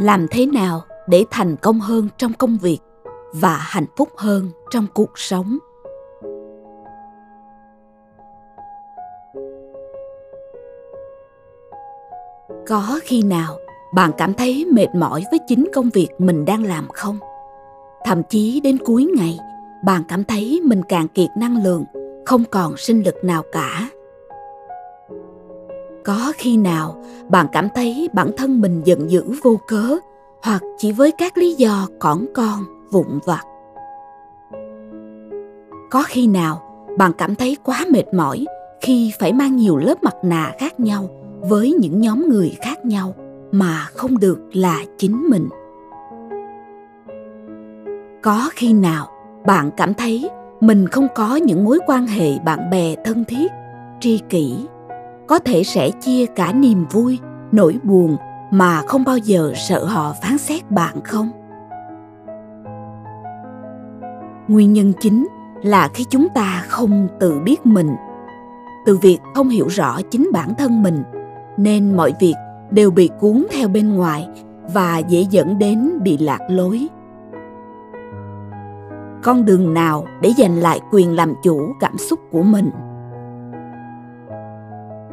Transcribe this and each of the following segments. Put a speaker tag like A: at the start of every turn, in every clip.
A: làm thế nào để thành công hơn trong công việc và hạnh phúc hơn trong cuộc sống? Có khi nào bạn cảm thấy mệt mỏi với chính công việc mình đang làm không? Thậm chí đến cuối ngày, bạn cảm thấy mình càng kiệt năng lượng, không còn sinh lực nào cả có khi nào bạn cảm thấy bản thân mình giận dữ vô cớ, hoặc chỉ với các lý do cỏn con, vụn vặt? Có khi nào bạn cảm thấy quá mệt mỏi khi phải mang nhiều lớp mặt nạ khác nhau với những nhóm người khác nhau mà không được là chính mình? Có khi nào bạn cảm thấy mình không có những mối quan hệ bạn bè thân thiết, tri kỷ có thể sẽ chia cả niềm vui, nỗi buồn mà không bao giờ sợ họ phán xét bạn không? Nguyên nhân chính là khi chúng ta không tự biết mình. Từ việc không hiểu rõ chính bản thân mình, nên mọi việc đều bị cuốn theo bên ngoài và dễ dẫn đến bị lạc lối. Con đường nào để giành lại quyền làm chủ cảm xúc của mình?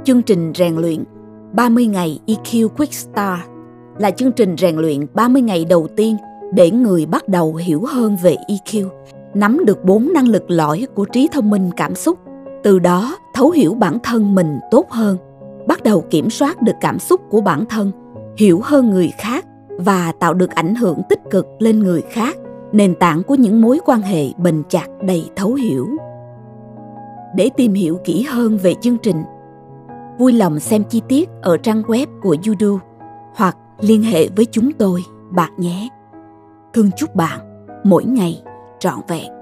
A: Chương trình rèn luyện 30 ngày EQ Quick Start là chương trình rèn luyện 30 ngày đầu tiên để người bắt đầu hiểu hơn về EQ, nắm được bốn năng lực lõi của trí thông minh cảm xúc, từ đó thấu hiểu bản thân mình tốt hơn, bắt đầu kiểm soát được cảm xúc của bản thân, hiểu hơn người khác và tạo được ảnh hưởng tích cực lên người khác, nền tảng của những mối quan hệ bền chặt đầy thấu hiểu. Để tìm hiểu kỹ hơn về chương trình, vui lòng xem chi tiết ở trang web của Yudu hoặc liên hệ với chúng tôi, bạn nhé. Thương chúc bạn mỗi ngày trọn vẹn.